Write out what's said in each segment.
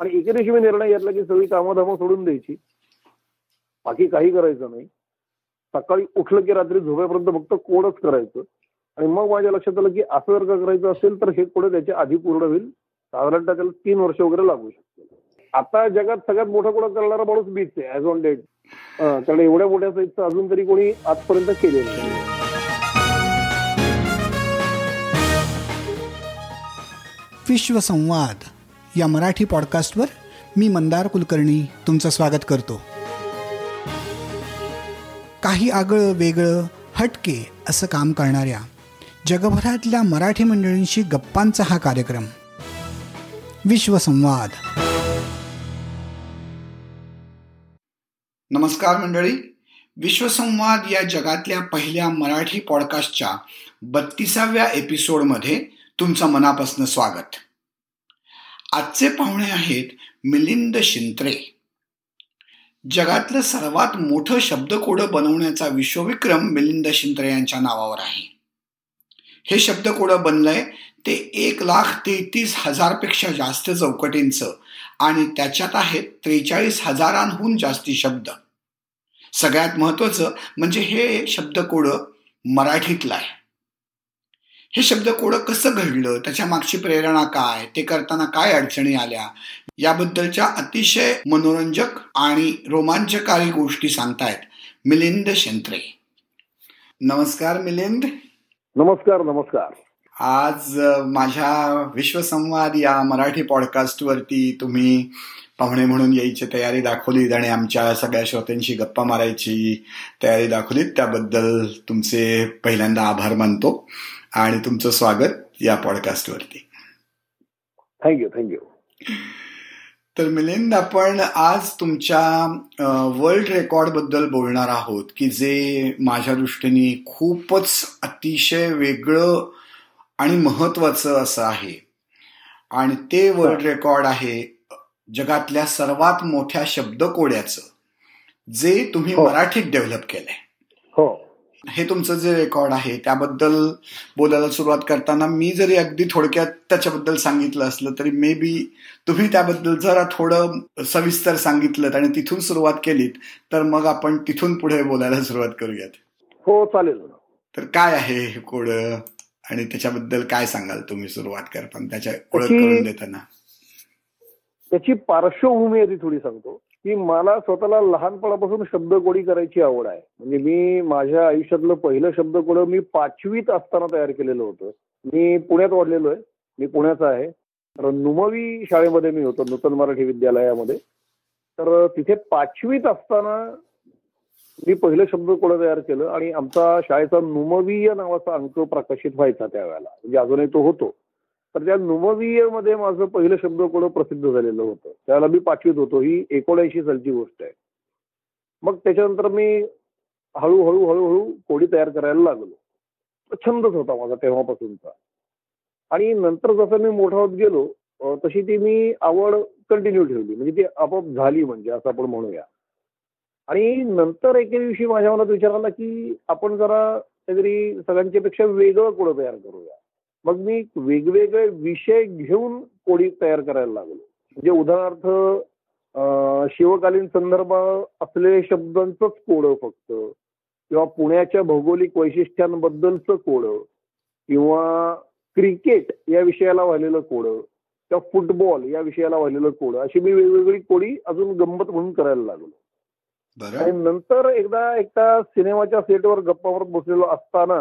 आणि एके दिवशी मी निर्णय घेतला की सगळी कामं सोडून द्यायची. बाकी काही करायचं नाही. सकाळी उठलं की रात्री झोपेपर्यंत फक्त कोडच करायचं. आणि मग माझ्या लक्षात आलं की असं जर का करायचं असेल तर हे कोड त्याच्या आधी पूर्ण होईल. साधारणतः त्याला तीन वर्ष वगैरे लागू शकते आता जगात सगळ्यात मोठा कोडा करणारा माणूस बीच आहे ऍज ऑन डेट कारण एवढ्या मोठ्या साईजचं अजून तरी कोणी आजपर्यंत केलेलं नाही विश्वसंवाद या मराठी पॉडकास्टवर मी मंदार कुलकर्णी तुमचं स्वागत करतो. काही आगळं वेगळं हटके असं काम करणाऱ्या जगभरातल्या मराठी मंडळींशी गप्पांचा हा कार्यक्रम. विश्वसंवाद नमस्कार मंडळी. विश्वसंवाद या जगातल्या पहिल्या मराठी पॉडकास्टच्या बत्तीसाव्या एपिसोडमध्ये तुमचं मनापासून स्वागत. आजचे पाहुणे आहेत मिलिंद शिंत्रे. जगातलं सर्वात मोठं शब्दकोडं बनवण्याचा विश्वविक्रम मिलिंद शिंत्रे यांच्या नावावर आहे. हे शब्दकोडं बनलंय ते एक लाख तेहतीस हजारपेक्षा जास्त चौकटींचं आणि त्याच्यात आहेत त्रेचाळीस हजारांहून जास्ती शब्द. सगळ्यात महत्वाचं म्हणजे हे शब्दकोडं मराठीतलं आहे. हे शब्दकोड कसं घडलं? त्याच्या मागची प्रेरणा काय? ते करताना काय अडचणी आल्या? याबद्दलच्या अतिशय मनोरंजक आणि रोमांचकारी गोष्टी सांगतायत मिलिंद शेंत्रे. नमस्कार मिलिंद. नमस्कार नमस्कार. आज माझ्या विश्वसंवाद या मराठी पॉडकास्ट वरती तुम्ही पाहुणे म्हणून यायची तयारी दाखवलीत आणि आमच्या सगळ्या श्रोत्यांशी गप्पा मारायची तयारी दाखवलीत. त्याबद्दल तुमचे पहिल्यांदा आभार मानतो. आणि तुमचं स्वागत या पॉडकास्टवरती थँक्यू थँक्यू तर मिलिंद आपण आज तुमच्या वर्ल्ड रेकॉर्डबद्दल बोलणार आहोत की जे माझ्या दृष्टीने खूपच अतिशय वेगळं आणि महत्वाचं असं आहे. आणि ते वर्ल्ड रेकॉर्ड आहे जगातल्या सर्वात मोठ्या शब्दकोड्याचं जे तुम्ही हो. मराठीत डेव्हलप केलंय. हो. हे तुमचं जे रेकॉर्ड आहे त्याबद्दल बोलायला सुरुवात करताना मी जरी अगदी थोडक्यात त्याच्याबद्दल सांगितलं असलं तरी मे बी तुम्ही त्याबद्दल जरा थोडं सविस्तर सांगितलं आणि तिथून सुरुवात केलीत तर मग आपण तिथून पुढे बोलायला सुरुवात करूयात. हो चालेल. तर काय आहे हे कोड? आणि त्याच्याबद्दल काय सांगाल तुम्ही सुरुवात करताना? त्याच्या ओळख करून देताना. त्याची पार्श्वभूमी आधी थोडी सांगतो. की मला स्वतःला लहानपणापासून शब्दकोडी करायची आवड आहे. म्हणजे मी माझ्या आयुष्यातलं पहिलं शब्दकोड मी पाचवीत असताना तयार केलेलं होतं. मी पुण्यात वाढलेलो आहे. मी पुण्याचा आहे. तर नुमवी शाळेमध्ये मी होतो नूतन मराठी विद्यालयामध्ये. तर तिथे पाचवीत असताना मी पहिलं शब्दकोड तयार केलं आणि आमचा शाळेचा नुमवीय नावाचा अंक प्रकाशित व्हायचा त्यावेळेला. म्हणजे अजूनही तो होतो. तर त्या नुमवीयमध्ये माझं पहिलं शब्दकोड प्रसिद्ध झालेलं होतं. त्याला मी पाचवीत होतो. ही एकोणऐंशी सालची गोष्ट आहे. मग त्याच्यानंतर मी हळूहळू हळूहळू कोडी तयार करायला लागलो. छंदच होता माझा तेव्हापासूनचा. आणि नंतर जसं मी मोठा होत गेलो तशी ती मी आवड कंटिन्यू ठेवली. म्हणजे ती आपोआप झाली म्हणजे असं आपण म्हणूया. आणि नंतर एके दिवशी माझ्या मनात विचार आला की आपण जरा काहीतरी सगळ्यांच्या पेक्षा वेगळं कोड तयार करूया. मग मी वेगवेगळे विषय घेऊन कोडी तयार करायला लागलो. म्हणजे उदाहरणार्थ शिवकालीन संदर्भ असलेले शब्दांचंच कोड फक्त किंवा पुण्याच्या भौगोलिक वैशिष्ट्यांबद्दलचं कोड किंवा क्रिकेट या विषयाला वाहिलेलं कोड किंवा फुटबॉल या विषयाला वाहिलेलं कोड अशी मी वेगवेगळी कोडी अजून गंमत म्हणून करायला लागलो. आणि नंतर एकदा एका सिनेमाच्या सेटवर गप्पा मारत बसलेलो असताना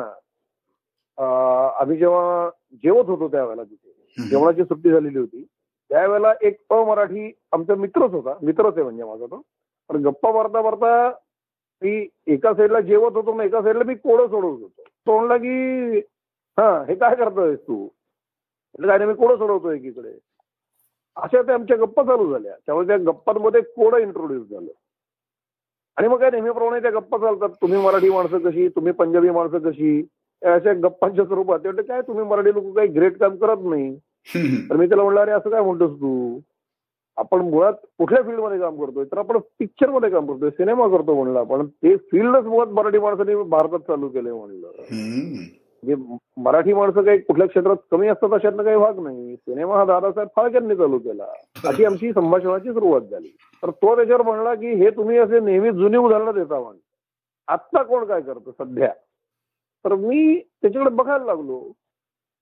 आम्ही जेव्हा जेवत होतो त्यावेळेला तिथे जेवणाची सुट्टी झालेली होती त्यावेळेला एक अमराठी आमचा मित्रच होता मित्रच आहे म्हणजे माझा तो. पण गप्पा मारता मारता मी एका साईडला जेवत होतो मग एका साईडला मी कोडं सोडवत होतो. तो म्हणला की हा हे काय करतोय तू? काय नाही मी कोडं सोडवतो एकीकडे. अशा त्या आमच्या गप्पा चालू झाल्या. त्यामुळे त्या गप्पांमध्ये कोडं इंट्रोड्यूस झालं. आणि मग काय नेहमीप्रमाणे त्या गप्पा चालतात तुम्ही मराठी माणसं कशी? तुम्ही पंजाबी माणसं कशी? अशा गप्पांच्या स्वरूपात. ते काय तुम्ही मराठी लोक काही ग्रेट काम करत नाही. तर मी त्याला म्हणलं अरे असं काय म्हणतोस तू? आपण मुळात कुठल्या फील्डमध्ये काम करतोय? तर आपण पिक्चरमध्ये काम करतोय सिनेमा करतो म्हणलं आपण. ते फील्डच मुळात मराठी माणसाने भारतात चालू केलंय म्हणलं. जे मराठी माणसं काही कुठल्या क्षेत्रात कमी असतात अशातनं काही भाग नाही. सिनेमा हा दादासाहेब फाळकेंनी चालू केला. अशी आमची संभाषणाची सुरुवात झाली. तर तो त्याच्यावर म्हणला की हे तुम्ही असे नेहमी जुनी उदाहरणं देता म्हण. आत्ता कोण काय करतं सध्या? तर मी त्याच्याकडे बघायला लागलो.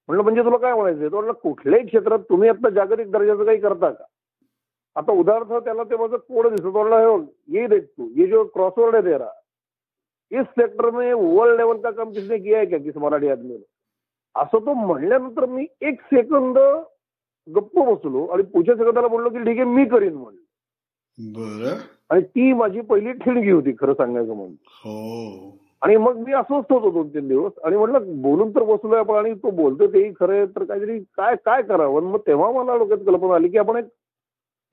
म्हणलं म्हणजे तुला काय म्हणायचं तो म्हणलं कुठल्याही क्षेत्रात तुम्ही आता जागतिक दर्जाचं काही करता का? आता उदाहरणार्थ त्याला ते माझं कोड दिसत म्हणलं हे देख तू ये जो क्रॉसवर्ड है तेरा इस सेक्टर में वर्ल्ड लेवल का काम किसने किया है क्या किस मराठी आदमी ने? असं तो म्हणल्यानंतर मी एक सेकंद गप्प बसलो आणि पुढच्या सेकंदाला बोललो की ठीक आहे मी करीन म्हणलं. बर. आणि ती माझी पहिली ठिणगी होती खरं सांगायचं म्हणून. हो. आणि मग मी अस्वस्थ होतो दोन तीन दिवस. आणि म्हटलं बोलून तर बसलोय आपण आणि तो बोलतो तेही खरं तर काहीतरी काय काय करावं? मग तेव्हा मला डोक्यात कल्पना आली की आपण एक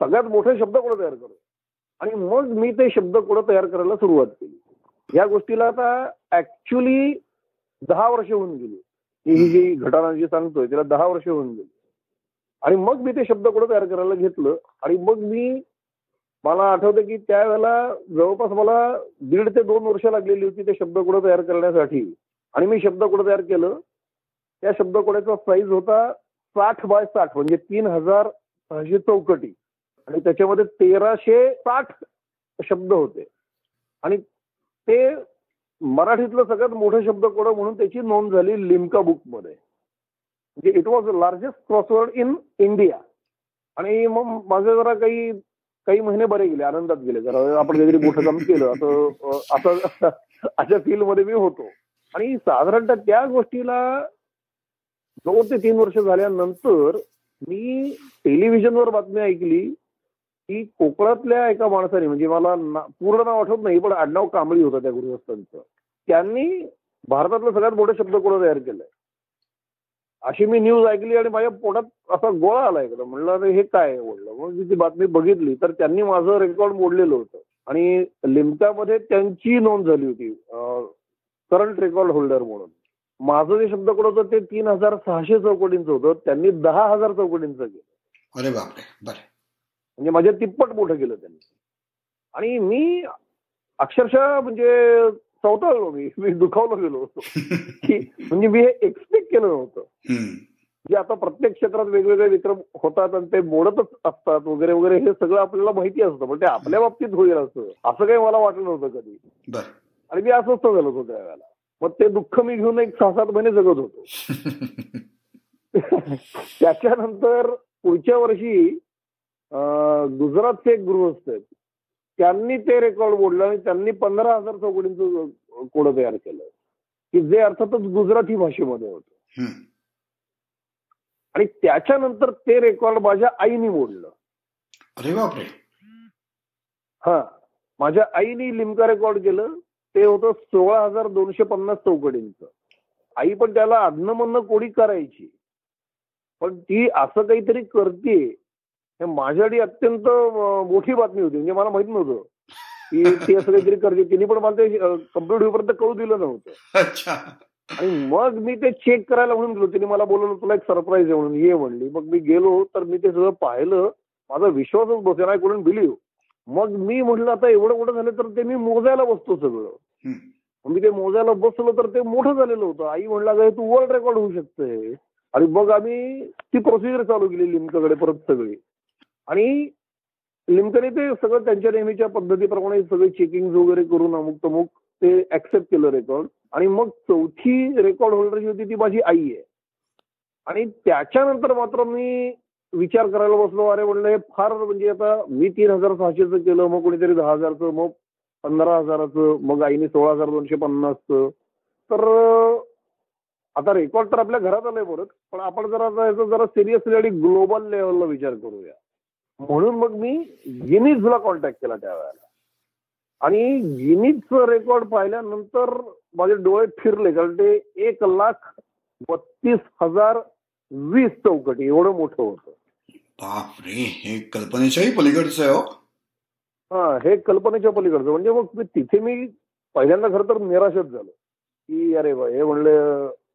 सगळ्यात मोठे शब्दकोड तयार करू? आणि मग मी ते शब्दकोड तयार करायला सुरुवात केली. या गोष्टीला आता ऍक्च्युली दहा वर्ष होऊन गेली. ही ही जी घटना जी सांगतोय त्याला दहा वर्ष होऊन गेली. आणि मग मी ते शब्दकोड तयार करायला घेतलं? आणि मग मी मला आठवतं की त्यावेळेला जवळपास मला दीड ते दोन वर्ष लागलेली होती ते शब्दकोडं तयार करण्यासाठी. आणि मी शब्दकोडं तयार केलं? त्या शब्दकोड्याचा साईज होता साठ बाय साठ म्हणजे तीन हजार सहाशे चौकटी. आणि त्याच्यामध्ये तेराशे साठ शब्द होते. आणि ते मराठीतलं सगळ्यात मोठं शब्दकोड म्हणून त्याची नोंद झाली लिम्का बुकमध्ये. म्हणजे it was largest crossword in India आणि मग माझं जरा काही काही महिने बरे गेले आनंदात गेले. जरा आपण काहीतरी मोठं काम केलं असं असं अशा फील्डमध्ये मी होतो. आणि साधारणतः त्या गोष्टीला दोन ते तीन वर्ष झाल्यानंतर मी टेलिव्हिजनवर बातमी ऐकली की कोकणातल्या एका माणसाने म्हणजे मला ना- पूर्ण नाव आठवत नाही पण आडनाव कांबळी होतं त्या गृहस्थांचं. त्यांनी भारतातलं सगळ्यात मोठं शब्दकोड तयार केलंय? अशी मी न्यूज ऐकली आणि माझ्या पोटात असा गोळा आला एकदम म्हणलं अरे हे काय आहे?" म्हणलं. मग मी ती बातमी बघितली. तर त्यांनी माझं रेकॉर्ड मोडलेलं होतं. आणि लिमकामध्ये त्यांची नोंद झाली होती करंट रेकॉर्ड होल्डर म्हणून. माझं जे शब्दकोड होतं ते तीन हजार सहाशे चौकटींचं होतं. त्यांनी दहा हजार चौकटींचं केलं. अरे बापरे. बर. म्हणजे माझ्या तिप्पट मोठं केलं त्यांनी. आणि मी अक्षरशः म्हणजे चौटाळलो मी. मी दुखावलो गेलो होतो. की म्हणजे मी हे एक्सपेक्ट केलं नव्हतं. जे आता प्रत्येक क्षेत्रात वेगवेगळे विक्रम होतात आणि ते मोडतच असतात वगैरे वगैरे हे सगळं आपल्याला माहिती असतं. पण ते आपल्या बाबतीत होईल असं. असं काही मला वाटलं नव्हतं कधी. आणि मी अस्वस्थ झालो होतो त्यावेळेला मग ते दुःख मी घेऊन एक सहा सात महिने जगत होतो. त्याच्यानंतर पुढच्या वर्षी गुजरातचे एक गृहस्थ आहेत. त्यांनी ते रेकॉर्ड मोडलं आणि त्यांनी पंधरा हजार चौकटींचं कोड तयार केलं. की जे अर्थातच गुजराती भाषेमध्ये होतं. आणि त्याच्यानंतर ते रेकॉर्ड माझ्या आईनी मोडलं. अरे बापरे. हा. माझ्या आईनी लिमका रेकॉर्ड केलं. ते होतं सोळा हजार दोनशे पन्नास चौकटींचं आई पण त्याला आधनं म्हणणं कोडी करायची. पण ती असं काहीतरी करते हे माझ्यासाठी अत्यंत मोठी बातमी होती. म्हणजे मला माहीत नव्हतं. की ती असं काहीतरी करते. तिने पण मला ते कंप्लीट होईपर्यंत कळू दिलं नव्हतं. आणि मग मी ते चेक करायला म्हणून गेलो. तिने मला बोलवलं तुला एक सरप्राईज आहे म्हणून. ये म्हणली. मग मी गेलो तर मी ते सगळं पाहिलं. माझा विश्वासच बसेना आय कुडून बिलीव्ह मग मी म्हटलं आता एवढं मोठं झालं तर ते मी मोजायला बसतो सगळं. मी ते मोजायला बसलो तर ते मोठं झालेलं होतं. आई म्हणला "अगं, तू वर्ल्ड रेकॉर्ड होऊ शकतंय. आणि मग आम्ही ती प्रोसिजर चालू केली लिमकाकडे परत सगळी. आणि लिमकने ते सगळं त्यांच्या नेहमीच्या पद्धतीप्रमाणे सगळे चेकिंग वगैरे करून अमुक तमुक ते ऍक्सेप्ट केलं रेकॉर्ड आणि मग चौथी रेकॉर्ड होल्डर जी होती ती माझी आई आहे. आणि त्याच्यानंतर मात्र मी विचार करायला बसलो अरे म्हणलं हे फार म्हणजे आता मी तीन हजार सहाशेचं केलं मग कोणीतरी दहा हजारचं मग पंधरा हजाराचं मग आईने सोळा हजार दोनशे पन्नासचं. तर आता रेकॉर्ड तर आपल्या घरात आलंय परत पण आपण जरा आता याचा जरा सिरियसली आणि ग्लोबल लेवलला विचार करूया. म्हणून मग मी गिनीजला कॉन्टॅक्ट केला त्यावेळेला. आणि गिनीजचं रेकॉर्ड पाहिल्यानंतर माझे डोळे फिरले कारण ते एक लाख बत्तीस हजार वीस चौकटी एवढं मोठं होतं. बापरे हे कल्पनेच्याही पलीकडचं आहे हो. हा हे कल्पनेच्या पलीकडचं. म्हणजे मग तिथे मी पहिल्यांदा खरं तर निराशच झालो. की अरे बा हे म्हणले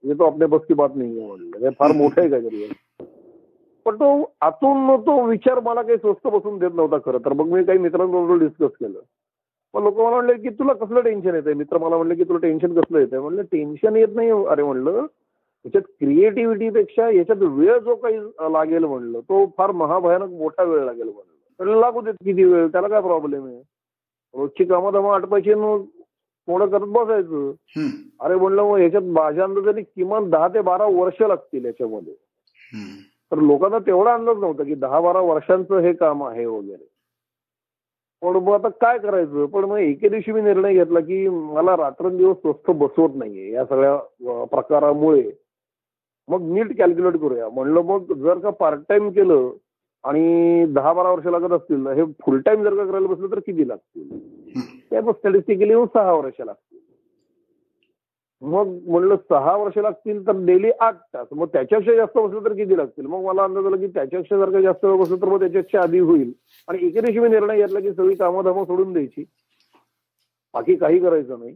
हे तो आपल्या बस की बात नाही म्हणलं. हे फार मोठं आहे काहीतरी. पण तो आतून तो विचार मला काही स्वस्त बसून देत नव्हता खरं तर. मग मी काही मित्रांबरोबर डिस्कस केलं. मग लोक मला म्हणले की तुला कसलं टेन्शन येतंय? मित्र मला म्हणले की तुला टेन्शन कसलं येतंय? म्हणलं टेन्शन येत नाही. अरे म्हणलं याच्यात क्रिएटिव्हिटीपेक्षा याच्यात वेळ जो काही लागेल म्हणलं तो फार महाभयानक मोठा वेळ लागेल म्हणलं. तर लागू देत किती वेळ? त्याला काय प्रॉब्लेम आहे? रोजची कामं धामं आटपायची थोडं करत बसायचं. अरे म्हणलं मग याच्यात माझ्या अंदाजाने किमान दहा ते बारा वर्ष लागतील याच्यामध्ये. तर लोकांना तेवढा अंदाज नव्हता की दहा बारा वर्षांचं हे काम आहे वगैरे. पण मग आता काय करायचं? पण मग एके दिवशी मी निर्णय घेतला की मला रात्रंदिवस स्वस्थ बसवत नाहीये या सगळ्या प्रकारामुळे. मग नीट कॅल्क्युलेट करूया. म्हणलं मग जर का पार्ट टाइम केलं आणि दहा बारा वर्ष लागत असतील हे फुल टाइम जर का करायला बसलं तर किती लागतील? त्या मग स्टॅटिस्टिकली सहा वर्ष लागतील. मग म्हणलं सहा वर्ष लागतील तर डेली आठ तास. मग त्याच्यापेक्षा जास्त बसलं तर किती लागतील? मग मला अंदाज आला की त्याच्यापेक्षा जर का जास्त वेळ बसलं तर मग त्याच्यापेक्षा आधी होईल. आणि एके दिवशी मी निर्णय घेतला की सगळी कामं सोडून द्यायची. बाकी काही करायचं नाही.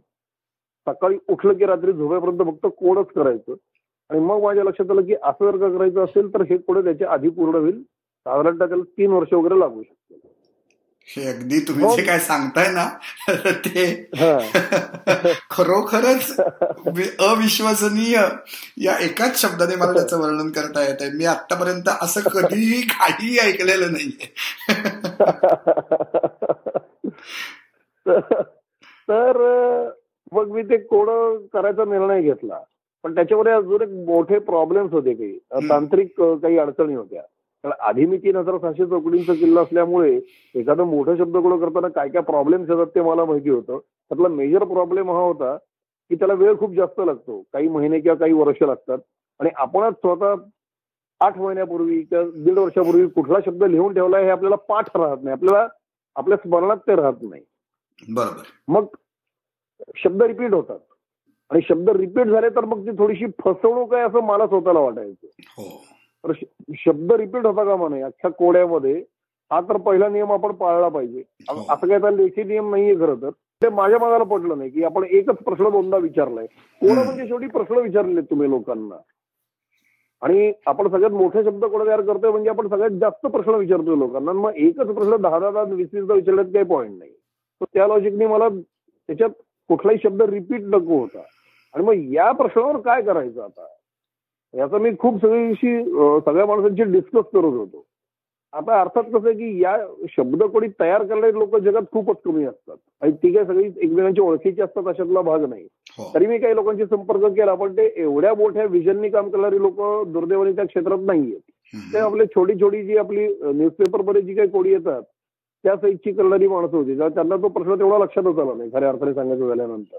सकाळी उठलं की रात्री झोपेपर्यंत फक्त कोडच करायचं. आणि मग माझ्या लक्षात आलं की असं जर का करायचं असेल तर हे कोड त्याच्या आधी पूर्ण होईल. साधारणतः त्याला तीन वर्ष वगैरे लागू शकतात. हे अगदी तुम्ही. जे काय सांगताय ना ते. खरोखरच अविश्वसनीय या एकाच शब्दाने मला त्याचं वर्णन करता येत आहे मी आतापर्यंत असं कधीही काहीही ऐकलेलं नाहीये तर मग मी ते कोड करायचा निर्णय घेतला पण त्याच्यामध्ये अजून एक मोठे प्रॉब्लेम्स होते काही. तांत्रिक काही अडचणी होत्या कारण आधी मी तीन हजार सहाशे चौकडींचा किल्ला असल्यामुळे एखादं मोठं शब्दकोड करताना काय काय प्रॉब्लेम्स येतात ते मला माहिती होतं. त्यातला मेजर प्रॉब्लेम हा होता की त्याला वेळ खूप जास्त लागतो. काही महिने किंवा काही वर्ष लागतात. आणि आपणच स्वतः आठ महिन्यापूर्वी किंवा दीड वर्षापूर्वी कुठला शब्द लिहून ठेवला हे आपल्याला पाठ राहत नाही. आपल्याला आपल्या स्मरणात ते राहत नाही. बरोबर. मग शब्द रिपीट होतात. आणि शब्द रिपीट झाले तर मग ती थोडीशी फसवणूक आहे असं मला स्वतःला वाटायचं. हो. तर शब्द रिपीट होता का म्हणे अख्ख्या कोड्यामध्ये हा तर पहिला नियम आपण पाळला पाहिजे. हो. असं काही तर लेखी नियम नाहीये खरं तर. ते माझ्या मनाला पटलं नाही की आपण एकच प्रश्न दोनदा विचारलाय. कोण. म्हणजे शेवटी प्रश्न विचारले तुम्ही लोकांना. आणि आपण सगळ्यात मोठे शब्द कोड तयार करतोय म्हणजे आपण सगळ्यात जास्त प्रश्न विचारतोय लोकांना. मग एकच प्रश्न दहा दहा दहा वीस वीसदा विचारण्यात काही पॉईंट नाही. तर त्या लॉजिकने मला त्याच्यात कुठलाही शब्द रिपीट नको होता. आणि मग या प्रश्नावर काय करायचं आता? याचा मी खूप सगळीशी अं, सगळ्या माणसांशी डिस्कस करत होतो. आता अर्थात कसं आहे की या शब्दकोडी तयार करणारे लोक जगात खूपच कमी असतात. आणि ती काय सगळी एकमेकांची ओळखीची असतात अशातला भाग नाही. हो. तरी मी काही लोकांशी संपर्क केला पण ते एवढ्या मोठ्या विजननी काम करणारी लोक दुर्दैवाने त्या क्षेत्रात नाहीयेत. ते. आपले छोटी छोटी जी आपली न्यूजपेपरमध्ये जी काही कोडी येतात त्या साईजची करणारी माणसं होती. त्यांना तो प्रश्न तेवढा लक्षातच आला नाही खऱ्या अर्थाने सांगायचं झाल्यानंतर.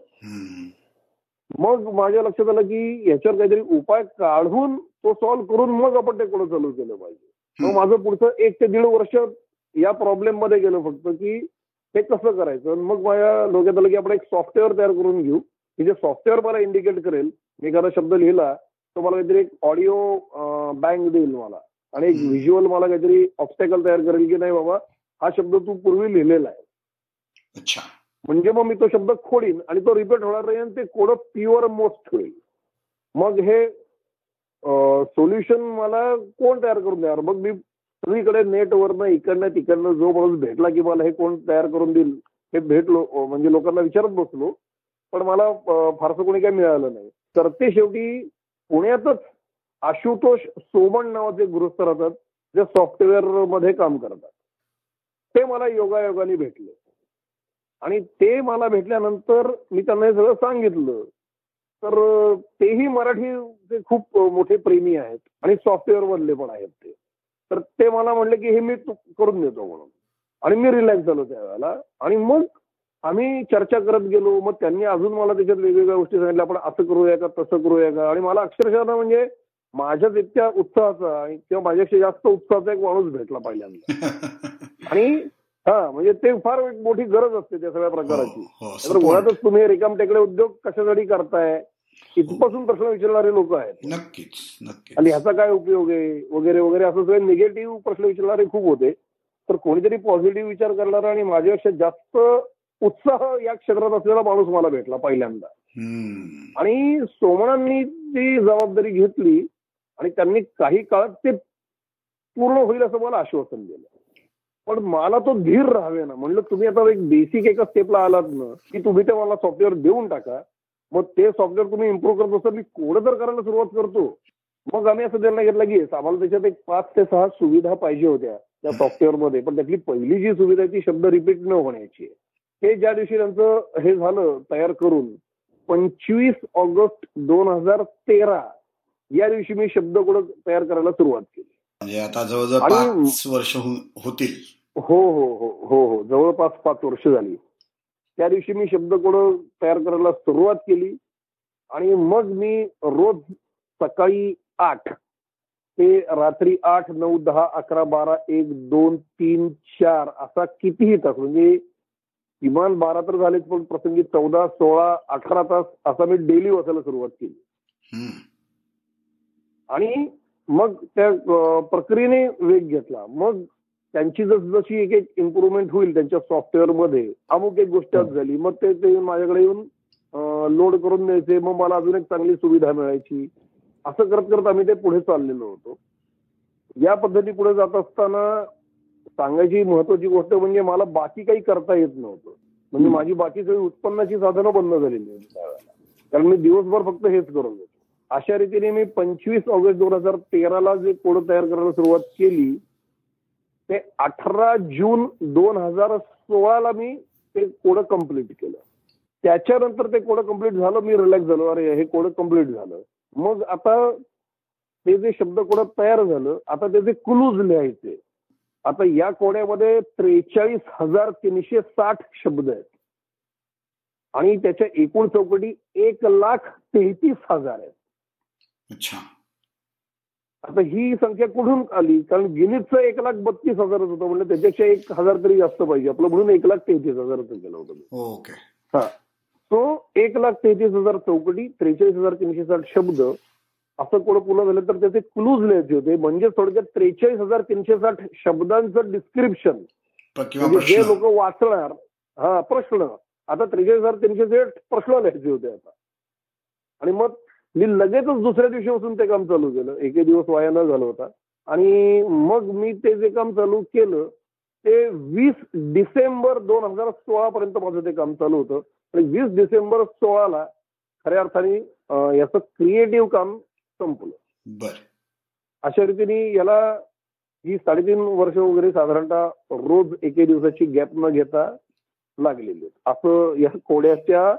मग माझ्या लक्षात आलं की याच्यावर काहीतरी उपाय काढून तो सॉल्व्ह करून मग आपण ते कोण चालू केलं पाहिजे. मग. माझं पुढचं एक ते दीड वर्ष या प्रॉब्लेममध्ये गेलं फक्त की ते कसं करायचं? मग माझ्या डोक्यात आलं की आपण एक सॉफ्टवेअर तयार करून घेऊ. की जे सॉफ्टवेअर मला इंडिकेट करेल. मी एखादा शब्द लिहिला तो मला काहीतरी एक ऑडिओ बँक देईल मला. आणि एक. व्हिज्युअल मला काहीतरी ऑब्स्टॅकल तयार करेल की नाही बाबा हा शब्द तू पूर्वी लिहिलेला आहे. अच्छा. म्हणजे मग मी तो शब्द खोडीन आणि तो रिपीट होणार नाही आणि ते कोड प्युअर मोस्ट होईल मग हे सोल्युशन मला कोण तयार करून देणार? मग मी सगळीकडे नेटवरनं इकडनं तिकडनं जो माणूस भेटला की मला हे कोण तयार करून देईल हे भेटलो म्हणजे लोकांना विचारत बसलो पण मला फारसं कोणी काही मिळालं नाही. तर ते शेवटी पुण्यातच आशुतोष सोमण नावाचे गृहस्थ राहतात जे सॉफ्टवेअरमध्ये काम करतात. ते मला योगायोगाने भेटले. आणि ते मला भेटल्यानंतर मी त्यांना हे सगळं सांगितलं. तर तेही मराठी खूप मोठे प्रेमी आहेत आणि सॉफ्टवेअर मधले पण आहेत ते. तर ते मला म्हणले की हे मी करून देतो म्हणून. आणि मी रिलॅक्स झालो त्यावेळेला आणि मग आम्ही चर्चा करत गेलो. मग त्यांनी अजून मला त्याच्यात वेगवेगळ्या गोष्टी सांगितल्या. आपण असं करूया का तसं करूया का? आणि मला अक्षरशः म्हणजे माझ्याच इतक्या उत्साहाचा किंवा माझ्यापेक्षा जास्त उत्साहाचा एक माणूस भेटला पहिल्यांदा. आणि हा म्हणजे ते फार एक मोठी गरज असते त्या सगळ्या प्रकाराची. हो, हो, तर. मुळातच तुम्ही रिकाम टेकडे उद्योग कशासाठी करताय इथपासून प्रश्न विचारणारे लोक आहेत. नक्कीच नक्कीच. आणि ह्याचा काय उपयोग आहे वगैरे वगैरे असं सगळे निगेटिव्ह प्रश्न विचारणारे खूप होते. तर कोणीतरी पॉझिटिव्ह विचार करणारा आणि माझ्यापेक्षा जास्त उत्साह या क्षेत्रात असलेला माणूस मला भेटला पहिल्यांदा. आणि सोमणांनी ती जबाबदारी घेतली आणि त्यांनी काही काळात ते पूर्ण होईल असं मला आश्वासन दिलं. पण मला तो धीर राहावे ना म्हणलं तुम्ही आता एक बेसिक एका स्टेपला आलात ना की तुम्ही ते मला सॉफ्टवेअर देऊन टाका. मग ते सॉफ्टवेअर तुम्ही इम्प्रूव्ह करत असता मी कोड जर करायला सुरुवात करतो. मग आम्ही असं त्यांना घेतलं की आम्हाला त्याच्यात एक पाच ते सहा सुविधा पाहिजे होत्या त्या सॉफ्टवेअरमध्ये पण त्यातली पहिली जी सुविधा आहे ती शब्द रिपीट न होण्याची हे ज्या दिवशी त्यांचं हे झालं तयार करून पंचवीस ऑगस्ट दोन हजार तेरा या दिवशी मी शब्दकोड तयार करायला सुरुवात केली. म्हणजे आता जवळजवळ पाच वर्ष हो- होतील. हो हो हो हो हो. जवळपास पाच वर्ष झाली. त्या दिवशी मी शब्दकोड तयार करायला सुरुवात केली. आणि मग मी रोज सकाळी आठ ते रात्री आठ नऊ दहा अकरा बारा एक दोन तीन चार असा कितीही तास. म्हणजे किमान बारा तर झालेच पण प्रसंगी चौदा सोळा अठरा तास असा मी डेली वाचायला सुरुवात केली. आणि मग त्या प्रक्रियेने वेग घेतला. मग त्यांची जसजशी एक एक इम्प्रुव्हमेंट होईल त्यांच्या सॉफ्टवेअरमध्ये अमुक एक गोष्ट आज झाली. मग ते ते माझ्याकडे येऊन लोड करून द्यायचे. मग मला अजून एक चांगली सुविधा मिळायची. असं करत करत आम्ही ते पुढे चाललेलो होतो. या पद्धती पुढे जात असताना सांगायची महत्वाची गोष्ट म्हणजे मला बाकी काही करता येत नव्हतं. म्हणजे माझी बाकी सगळी उत्पन्नाची साधनं बंद झालेली होती त्यावेळेला कारण मी दिवसभर फक्त हेच करत होतो. अशा रीतीने मी पंचवीस ऑगस्ट दोन हजार तेराला जे कोड तयार करायला सुरुवात केली ते अठरा जून दोन हजार सोळाला मी ते कोड कंप्लीट केलं. त्याच्यानंतर ते कोड कंप्लीट झालं मी रिलॅक्स झालो. अरे हे कोड कंप्लीट झालं. मग आता ते जे शब्द कोड तयार झालं आता त्याचे क्लूज लिहायचे आता या कोड्यामध्ये त्रेचाळीस हजार तीनशे साठ शब्द आहेत. आणि त्याच्या एकूण चौकटी एक लाख तेहतीस हजार आहेत. अच्छा. आता ही संख्या कुठून आली? कारण गिनीजचं एक लाख बत्तीस हजारच होतं म्हणजे त्याच्यापेक्षा एक हजार तरी जास्त पाहिजे. आपलं म्हणून एक लाख तेहतीस हजाराचं केलं होतं. ओके. हा. सो एक लाख तेहतीस हजार चौकटी त्रेचाळीस हजार तीनशे साठ शब्द असं कोण पूर्ण झालं तर त्याचे क्लूज लिहायचे होते. म्हणजे थोडक्यात त्रेचाळीस हजार तीनशे साठ शब्दांचं डिस्क्रिप्शन म्हणजे जे लोक वाचणार हा प्रश्न. आता त्रेचाळीस हजार तीनशे साठ प्रश्न लिहायचे होते आता. आणि मग मी लगेचच दुसऱ्या दिवशीपासून ते काम चालू केलं. एके दिवस वाया न झालं होता आणि मग मी ते जे काम चालू केलं ते वीस डिसेंबर दोन हजार सोळा पर्यंत माझं ते काम चालू होतं. आणि वीस डिसेंबर सोळाला खऱ्या अर्थाने याचं क्रिएटिव्ह काम संपलं. बर. अशा रीतीने याला ही साडेतीन वर्ष वगैरे साधारणतः रोज एके दिवसाची गॅप न घेता लागलेली. असं या कोड्याच्या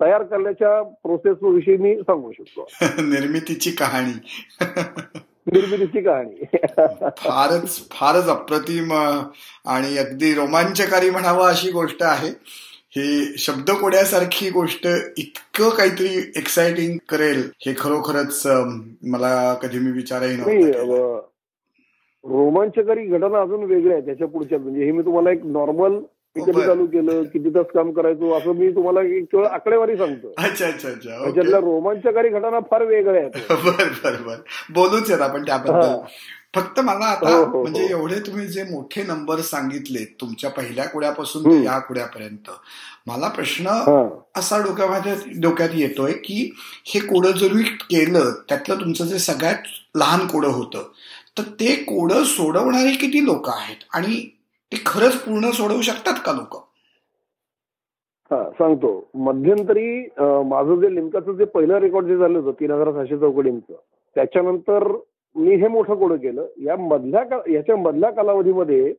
तयार करण्याच्या प्रोसेस विषयी मी सांगू शकतो. निर्मितीची कहाणी. निर्मितीची कहाणी. फारच फारच अप्रतिम आणि अगदी रोमांचकारी म्हणावं अशी गोष्ट आहे. ही शब्दकोड्यासारखी गोष्ट इतकं काहीतरी एक्साइटिंग करेल हे खरोखरच मला कधी मी विचारही नाही नव्हता रोमांचकारी घटना अजून वेगळ्या आहेत त्याच्या पुढच्या. म्हणजे हे मी तुम्हाला एक नॉर्मल बरं. चालू केलं किती तास काम करायचो असं मी तुम्हाला एक केवळ आकडेवारी सांगतो अच्छा अच्छा अच्छा. त्याच्यातल्या रोमांचकारी घटना फार वेगळ्या आहेत बर बर बर बोलूच येत आपण त्याबद्दल. फक्त मला आता हो, हो, म्हणजे हो. एवढे तुम्ही जे मोठे नंबर सांगितले तुमच्या पहिल्या कुड्यापासून ते. या कुड्यापर्यंत मला प्रश्न असा डोक्यामध्ये डोक्यात येतोय की हे कोडं जर मी केलं त्यातलं तुमचं जे सगळ्यात लहान कोडं होतं तर ते कोडं सोडवणारे किती लोक आहेत आणि ते खरंच पूर्ण सोडवू शकतात का लोक? हा सांगतो. मध्यंतरी माझं जे लिमकाचं जे पहिलं रेकॉर्ड जे झालं होतं तीन हजार सहाशे चौकडींचं त्याच्यानंतर मी हे मोठं कोडं केलं. या मधल्या का- याच्या मधल्या कालावधीमध्ये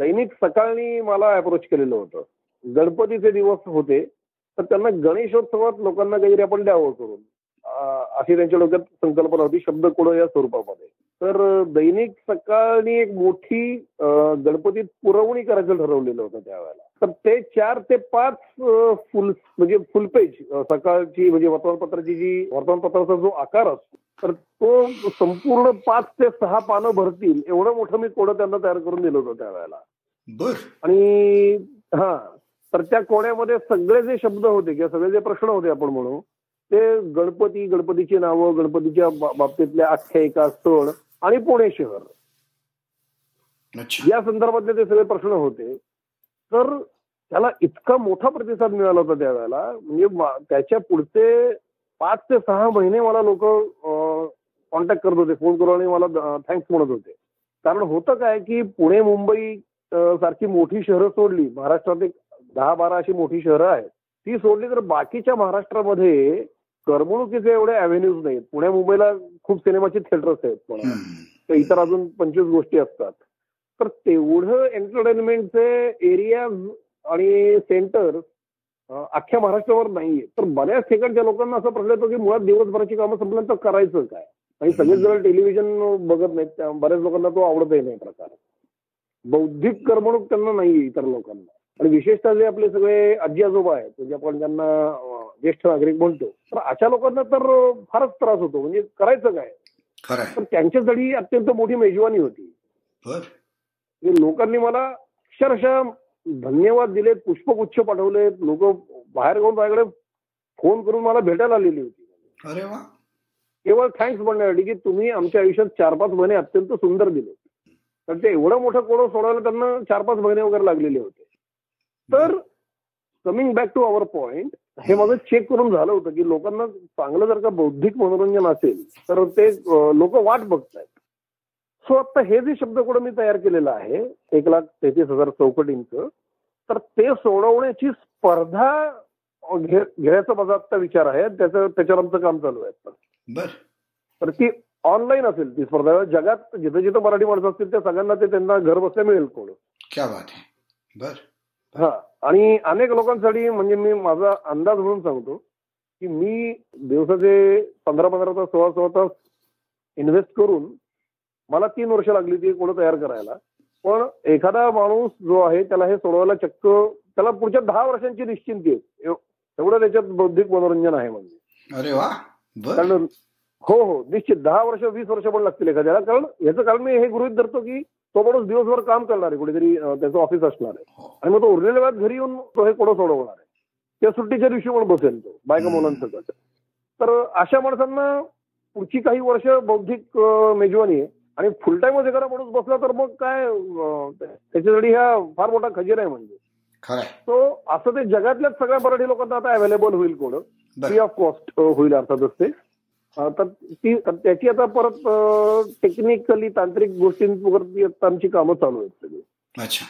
दैनिक सकाळनी मला अप्रोच केलेलं होतं. गणपतीचे दिवस होते तर त्यांना गणेशोत्सवात लोकांना काहीतरी आपण द्यावं करून. अशी त्यांच्या डोक्यात संकल्पना होती शब्द कोडं या स्वरूपामध्ये. तर दैनिक सकाळनी एक मोठी गणपतीत पुरवणी करायचं ठरवलेलं होतं त्यावेळेला. तर ते चार ते पाच फुल म्हणजे फुल पेज अं, सकाळची म्हणजे वर्तमानपत्राची जी वर्तमानपत्राचा जो आकार असतो तर तो संपूर्ण पाच ते सहा पानं भरतील एवढं मोठं मी कोडं त्यांना तयार करून दिलं होतं त्यावेळेला. बर. आणि हा तर त्या कोण्यामध्ये सगळे जे शब्द होते किंवा सगळे जे प्रश्न होते आपण म्हणू ते गणपती गणपतीची नावं गणपतीच्या बाबतीतल्या आख्यायिका सण आणि पुणे शहर. या संदर्भातले ते सगळे प्रश्न होते. तर त्याला इतका मोठा प्रतिसाद मिळाला होता त्यावेळेला म्हणजे त्याच्या पुढचे पाच ते सहा महिने मला लोक कॉन्टॅक्ट करत होते फोन करून आणि मला थँक्स म्हणत होते. कारण होतं काय की पुणे मुंबई सारखी मोठी शहरं सोडली. महाराष्ट्रात एक दहा बारा अशी मोठी शहरं आहेत. ती सोडली तर बाकीच्या महाराष्ट्रामध्ये करमणुकीचे एवढे अव्हेन्यूज नाहीत. पुण्या मुंबईला खूप सिनेमाची थिएटर्स आहेत पण हम्म. तर इतर अजून पंचवीस गोष्टी असतात. तर तेवढं एंटरटेनमेंटचे एरियाज आणि सेंटर अख्ख्या महाराष्ट्रावर नाहीये. तर बऱ्याच ठिकाणच्या लोकांना असा प्रश्न येतो की मुळात दिवसभराची कामं संपल्यानंतर करायचं काय? आणि सगळेच जण टेलिव्हिजन बघत नाहीत त्या- बऱ्याच लोकांना तो आवडतही नाही प्रकार. बौद्धिक करमणूक त्यांना नाहीये इतर लोकांना. आणि विशेषतः जे आपले सगळे आजी आजोबा आहेत म्हणजे आपण ज्यांना ज्येष्ठ नागरिक म्हणतो तर अशा लोकांना तर फारच त्रास होतो. म्हणजे करायचं काय? तर त्यांच्यासाठी अत्यंत मोठी मेजवानी होती. म्हणजे लोकांनी मला अक्षरशः धन्यवाद दिलेत पुष्पगुच्छ पाठवलेत. लोक बाहेर जाऊन माझ्याकडे फोन करून मला भेटायला आलेली होती. अरे वा. केवळ थँक्स म्हणण्यासाठी की तुम्ही आमच्या आयुष्यात चार पाच महिने अत्यंत सुंदर दिले. तर ते एवढं मोठं कोडं सोडवायला त्यांना चार पाच महिने वगैरे लागलेले होते. तर coming back to our point हे माझं चेक करून झालं होतं की लोकांना चांगलं जर का बौद्धिक मनोरंजन असेल तर ते लोक वाट बघतायत. सो आता हे जे शब्दकोड मी तयार केलेलं आहे एक लाख तेहतीस हजार चौकटींचं तर ते सोडवण्याची स्पर्धा घेण्याचा माझा आता विचार आहे त्याचं त्याच्यावर आमचं काम चालू आहे तर ती ऑनलाईन असेल ती स्पर्धा. जगात जिथं जिथं मराठी माणसं असतील त्या सगळ्यांना ते त्यांना घर बसल्या मिळेल कोड क्या बात आहे. बर. हा. आणि अनेक लोकांसाठी म्हणजे मी माझा अंदाज म्हणून सांगतो की मी दिवसाचे पंधरा पंधरा तास सोळा सोळा तास इन्व्हेस्ट करून मला तीन वर्ष लागली ती कोड तयार करायला. पण एखादा माणूस जो आहे त्याला हे सोडवायला चक्क त्याला पुढच्या दहा वर्षांची निश्चिंती आहे. एव- एवढं त्याच्यात बौद्धिक मनोरंजन आहे म्हणजे. अरे वा कारण हो हो निश्चित दहा वर्ष वीस वर्ष पण लागतील एखाद्याला. कारण याचं कारण मी हे गृहित धरतो की तो माणूस दिवसभर काम करणार आहे कुठेतरी त्याचं ऑफिस असणार आहे. हो. आणि मग तो उरलेल्या वेळात घरी येऊन तो हे कोडं सोडवणार आहे. त्या सुट्टीच्या दिवशी पण बसेल तो बायका. मुलांसकट तर अशा माणसांना पुढची काही वर्ष बौद्धिक मेजवानी आहे. आणि फुल टाइमच एखादा माणूस बसला तर मग काय त्याच्यासाठी ह्या फार मोठा खजीर आहे म्हणजे. तो असं ते जगातल्याच सगळ्या मराठी लोकांना आता अवेलेबल होईल कोड. फ्री ऑफ कॉस्ट होईल अर्थातच ते. तर ती त्याची आता परत टेक्निकली तांत्रिक गोष्टींवरती आता आमची कामं चालू आहेत सगळी. अच्छा.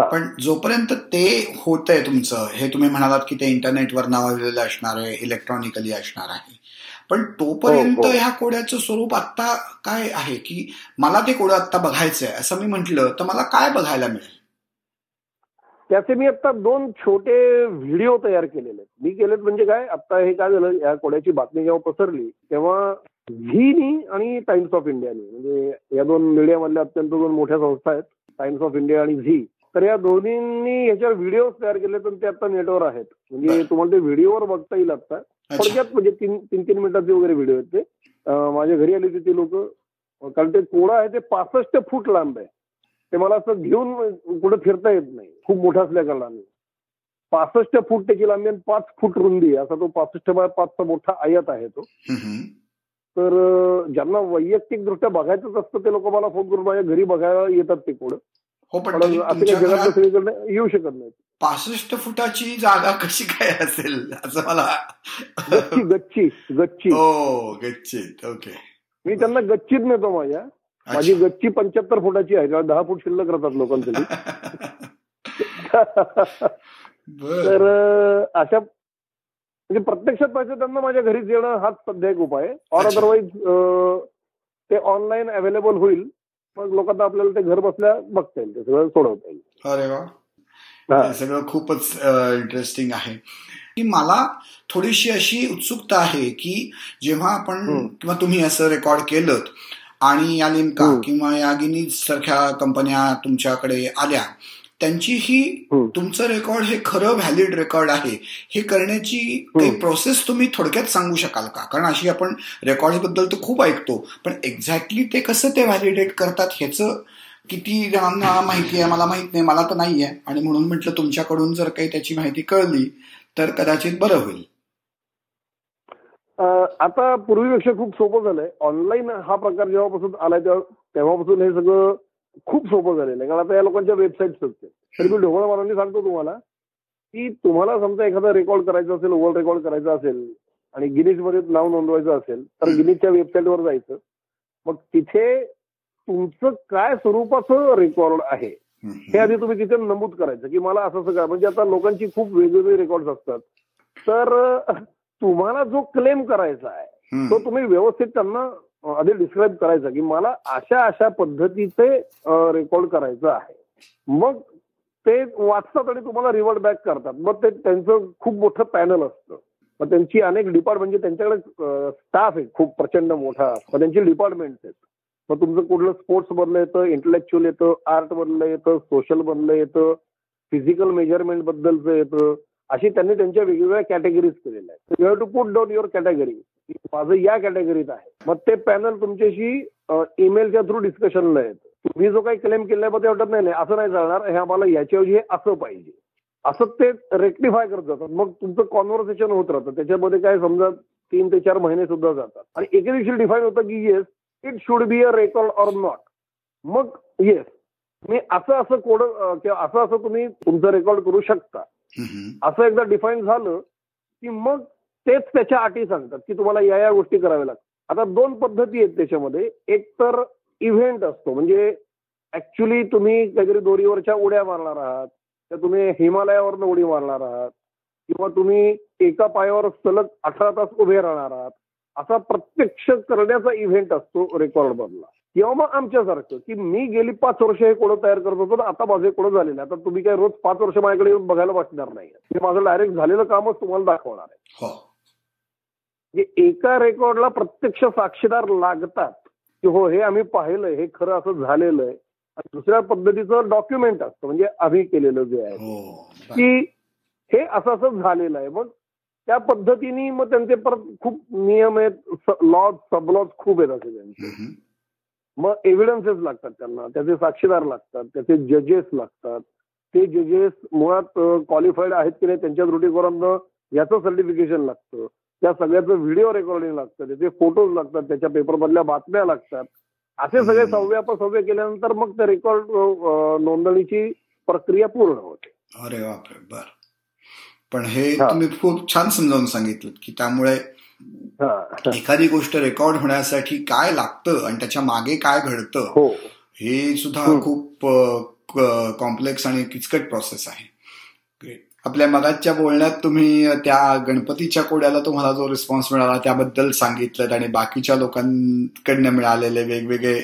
पण जोपर्यंत ते होतंय तुमचं हे तुम्ही म्हणालात की ते इंटरनेटवर नावाजलेलं असणार आहे इलेक्ट्रॉनिकली असणार आहे. पण तोपर्यंत हो, हो. ह्या कोड्याचं स्वरूप आता काय आहे? की मला ते कोडं आता बघायचंय असं मी म्हटलं तर मला काय बघायला मिळेल? त्याचे मी आता दोन छोटे व्हिडिओ तयार केलेले आहेत. मी केलेत म्हणजे काय आता हे काय झालं या कोड्याची बातमी जेव्हा पसरली तेव्हा झीनी आणि टाइम्स ऑफ इंडियानी म्हणजे या दोन मीडियामधल्या अत्यंत दोन मोठ्या संस्था आहेत टाइम्स ऑफ इंडिया आणि झी तर या दोन्हींनी याच्यावर व्हिडिओ तयार केले तर ते आता नेटवर आहेत. म्हणजे. तुम्हाला ते व्हिडिओवर बघता येईल आता. थोडक्यात म्हणजे तीन तीन तीन मिनिटाचे वगैरे व्हिडिओ आहेत ते. माझ्या घरी आले होते ते लोक. कारण ते कोडं आहे ते पासष्ट फूट लांब आहे. ते मला असं घेऊन कुठं फिरता येत नाही. खूप मोठा असल्या कारणाने. पासष्ट फूट लांबी आणि पाच फूट रुंदी आहे. असा तो पासष्ट बाय पाचचा मोठा आयत आहे तो. तर ज्यांना वैयक्तिक दृष्ट्या बघायचंच असतं ते लोक मला फोन करून माझ्या घरी बघायला येतात ते कोड हो येऊ शकत नाही पासष्ट फुटाची जागा कशी काय असेल? असं मला गच्ची गच्ची गच्ची. हो गच्चीत. ओके. मी त्यांना गच्चीत नेतो माझ्या. माझी. गच्ची पंच्याहत्तर फुटाची आहे दहा फूट शिल्लक राहतात लोकांसाठी. तर अशा म्हणजे प्रत्यक्षात पाहिजे त्यांना माझ्या घरीच येणं हाच सध्या एक उपाय ऑर. अदरवाईज ते ऑनलाईन अवेलेबल होईल मग लोकांना आपल्याला ते घर बसल्या बघता येईल ते सगळं सोडवता येईल. अरे वा. सगळं खूपच इंटरेस्टिंग आहे. की मला थोडीशी अशी उत्सुकता आहे की जेव्हा आपण. किंवा तुम्ही असं रेकॉर्ड केलं आणि या लिमका. किंवा या गिनीज सारख्या कंपन्या तुमच्याकडे आल्या त्यांची ही. तुमचं रेकॉर्ड हे खरं व्हॅलिड रेकॉर्ड आहे हे करण्याची काही. प्रोसेस तुम्ही थोडक्यात सांगू शकाल का कारण अशी आपण रेकॉर्डबद्दल तर खूप ऐकतो पण एक्झॅक्टली ते कसं ते व्हॅलिडेट करतात ह्याचं किती जणांना माहिती आहे मला माहीत नाही मला तर नाही आहे आणि म्हणून म्हटलं तुमच्याकडून जर काही त्याची माहिती कळली तर कदाचित बरं होईल आता पूर्वीपेक्षा खूप सोपं झालंय. ऑनलाईन हा प्रकार जेव्हापासून आलाय तेव्हा तेव्हापासून हे सगळं खूप सोपं झालेलं आहे. कारण आता या लोकांच्या वेबसाईट्स असते तरी मी ढोबळ मानाने सांगतो तुम्हाला की तुम्हाला समजा एखादा रेकॉर्ड करायचं असेल वर्ल्ड रेकॉर्ड करायचा असेल आणि गिनीजमध्ये नाव नोंदवायचं असेल तर. गिनीजच्या वेबसाईटवर जायचं. मग तिथे तुमचं काय स्वरूपाचं रेकॉर्ड आहे हे आधी तुम्ही तिथे नमूद करायचं की मला असं काय म्हणजे आता लोकांची खूप वेगवेगळे रेकॉर्ड असतात. तर तुम्हाला जो क्लेम करायचा आहे. तो तुम्ही व्यवस्थित त्यांना आधी डिस्क्राईब करायचा की मला अशा अशा पद्धतीचे रेकॉर्ड करायचं आहे. मग ते वाचतात आणि तुम्हाला रिवर्ट बॅक करतात. मग ते त्यांचं खूप मोठं पॅनल असतं. मग त्यांची अनेक डिपार्ट म्हणजे त्यांच्याकडे स्टाफ आहे खूप प्रचंड मोठा. मग त्यांची डिपार्टमेंट्स आहेत. मग तुमचं कुठलं स्पोर्ट्स मधलं येतं इंटलेक्च्युअल येतं आर्ट मधलं येतं सोशल मधलं येतं फिजिकल मेजरमेंट बद्दलचं येतं. अशी त्यांनी त्यांच्या वेगवेगळ्या कॅटेगरीज केलेल्या आहेत. You have to put down your category माझं या कॅटेगरीत आहे. मग ते पॅनल तुमच्याशी ईमेलच्या थ्रू डिस्कशनला येतं. तुम्ही जो काही क्लेम केलाय पण ते वाटत नाही नाही असं नाही चालणार. हे आम्हाला याच्याऐवजी हे असं पाहिजे. असं ते रेक्टिफाय करत जातात. मग तुमचं कॉन्व्हर्सेशन होत राहतं. त्याच्यामध्ये काय समजा तीन ते चार महिने सुद्धा जातात. आणि एके दिवशी डिफाईन होतं की yes it should be a record or not मग येस मी असं असं कोड किंवा असं असं तुम्ही तुमचं रेकॉर्ड करू शकता. असं एकदा डिफाईन झालं की मग तेच त्याच्या अटी सांगतात की तुम्हाला या या गोष्टी कराव्या लागतात. आता दोन पद्धती आहेत त्याच्यामध्ये. एक तर इव्हेंट असतो. म्हणजे ऍक्च्युली तुम्ही काहीतरी दोरीवरच्या उड्या मारणार आहात. तर तुम्ही हिमालयावरनं उडी मारणार आहात. किंवा तुम्ही एका पायावर सलग अठरा तास उभे राहणार आहात. असा प्रत्यक्ष करण्याचा इव्हेंट असतो रेकॉर्ड मधला. किंवा मग आमच्यासारखं की मी गेली पाच वर्ष हे कोडं तयार करत होतो आता माझे कोडं झालेले. आता तुम्ही काय रोज पाच वर्ष माझ्याकडे येऊन बघायला बसणार नाही. मी माझं डायरेक्ट झालेलं कामच तुम्हाला दाखवणार आहे. हो. म्हणजे एका रेकॉर्डला प्रत्यक्ष साक्षीदार लागतात की हो हे आम्ही पाहिलंय हे खरं असं झालेलं आहे आणि दुसऱ्या पद्धतीचं डॉक्युमेंट असतं म्हणजे आम्ही केलेलं जे आहे. हो. की हे असं असं झालेलं आहे. मग त्या पद्धतीने मग त्यांचे परत खूप नियम आहेत लॉज सबलॉज खूप आहेत असे त्यांचे. मग एव्हिडन्सेस लागतात त्यांना त्याचे साक्षीदार लागतात त्याचे जजेस लागतात ते जजेस मुळात क्वालिफाईड आहेत की नाही त्यांच्या दृष्टिकोनातनं याचं सर्टिफिकेशन लागतं त्या सगळ्याचं व्हिडिओ रेकॉर्डिंग लागतं त्याचे फोटोज लागतात त्याच्या पेपरमधल्या बातम्या लागतात असे सगळे हम्म. सव्यापसव्य केल्यानंतर मग ते रेकॉर्ड नोंदणीची प्रक्रिया पूर्ण होते अरे बापरे बर पण हे. तुम्ही खूप छान समजावून सांगितलं की त्यामुळे. एखादी गोष्ट रेकॉर्ड होण्यासाठी काय लागतं आणि त्याच्यामागे काय घडतं हो. हे सुद्धा. खूप कॉम्प्लेक्स आणि किचकट प्रोसेस आहे. ग्रेट आपल्या मगाच्या बोलण्यात तुम्ही त्या गणपतीच्या कोड्याला तुम्हाला जो रिस्पॉन्स मिळाला त्याबद्दल सांगितलं आणि बाकीच्या लोकांकडनं मिळालेले वेगवेगळे